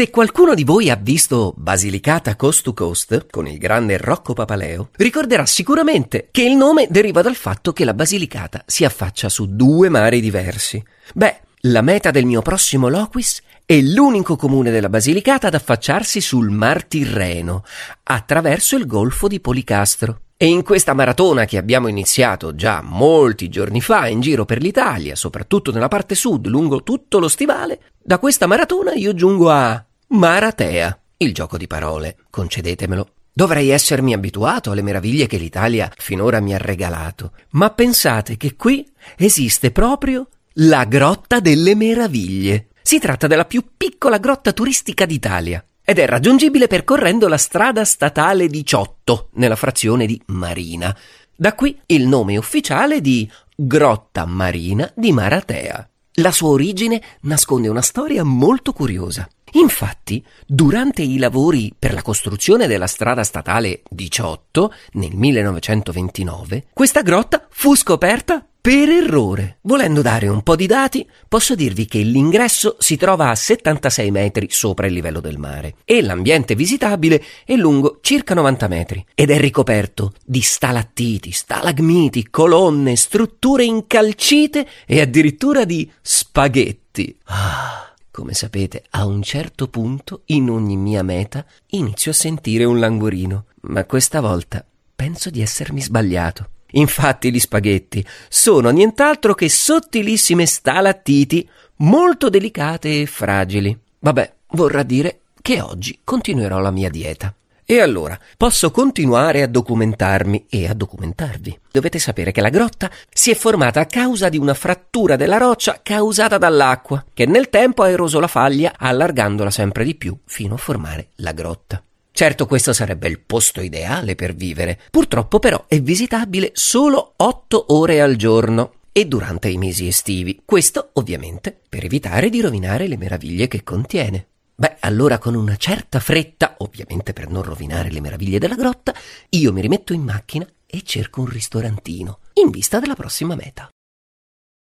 Se qualcuno di voi ha visto Basilicata Coast to Coast con il grande Rocco Papaleo, ricorderà sicuramente che il nome deriva dal fatto che la Basilicata si affaccia su due mari diversi. Beh, la meta del mio prossimo loquis è l'unico comune della Basilicata ad affacciarsi sul Mar Tirreno, attraverso il Golfo di Policastro. E in questa maratona che abbiamo iniziato già molti giorni fa in giro per l'Italia, soprattutto nella parte sud, lungo tutto lo stivale, da questa maratona io giungo a Maratea, il gioco di parole, concedetemelo. Dovrei essermi abituato alle meraviglie che l'Italia finora mi ha regalato, ma pensate che qui esiste proprio la Grotta delle Meraviglie. Si tratta della più piccola grotta turistica d'Italia ed è raggiungibile percorrendo la strada statale 18 nella frazione di Marina. Da qui il nome ufficiale di Grotta Marina di Maratea. La sua origine nasconde una storia molto curiosa. Infatti, durante i lavori per la costruzione della strada statale 18 nel 1929, questa grotta fu scoperta per errore. Volendo dare un po' di dati, posso dirvi che l'ingresso si trova a 76 metri sopra il livello del mare e l'ambiente visitabile è lungo circa 90 metri ed è ricoperto di stalattiti, stalagmiti, colonne, strutture incalcite e addirittura di spaghetti. Ah, come sapete, a un certo punto in ogni mia meta inizio a sentire un languorino, ma questa volta penso di essermi sbagliato. Infatti gli spaghetti sono nient'altro che sottilissime stalattiti molto delicate e fragili. Vabbè, vorrà dire che oggi continuerò la mia dieta. E allora posso continuare a documentarmi e a documentarvi. Dovete sapere che la grotta si è formata a causa di una frattura della roccia causata dall'acqua, che nel tempo ha eroso la faglia allargandola sempre di più fino a formare la grotta. Certo questo sarebbe il posto ideale per vivere, purtroppo però è visitabile solo 8 ore al giorno e durante i mesi estivi. Questo ovviamente per evitare di rovinare le meraviglie che contiene. Allora con una certa fretta, ovviamente per non rovinare le meraviglie della grotta, io mi rimetto in macchina e cerco un ristorantino in vista della prossima meta.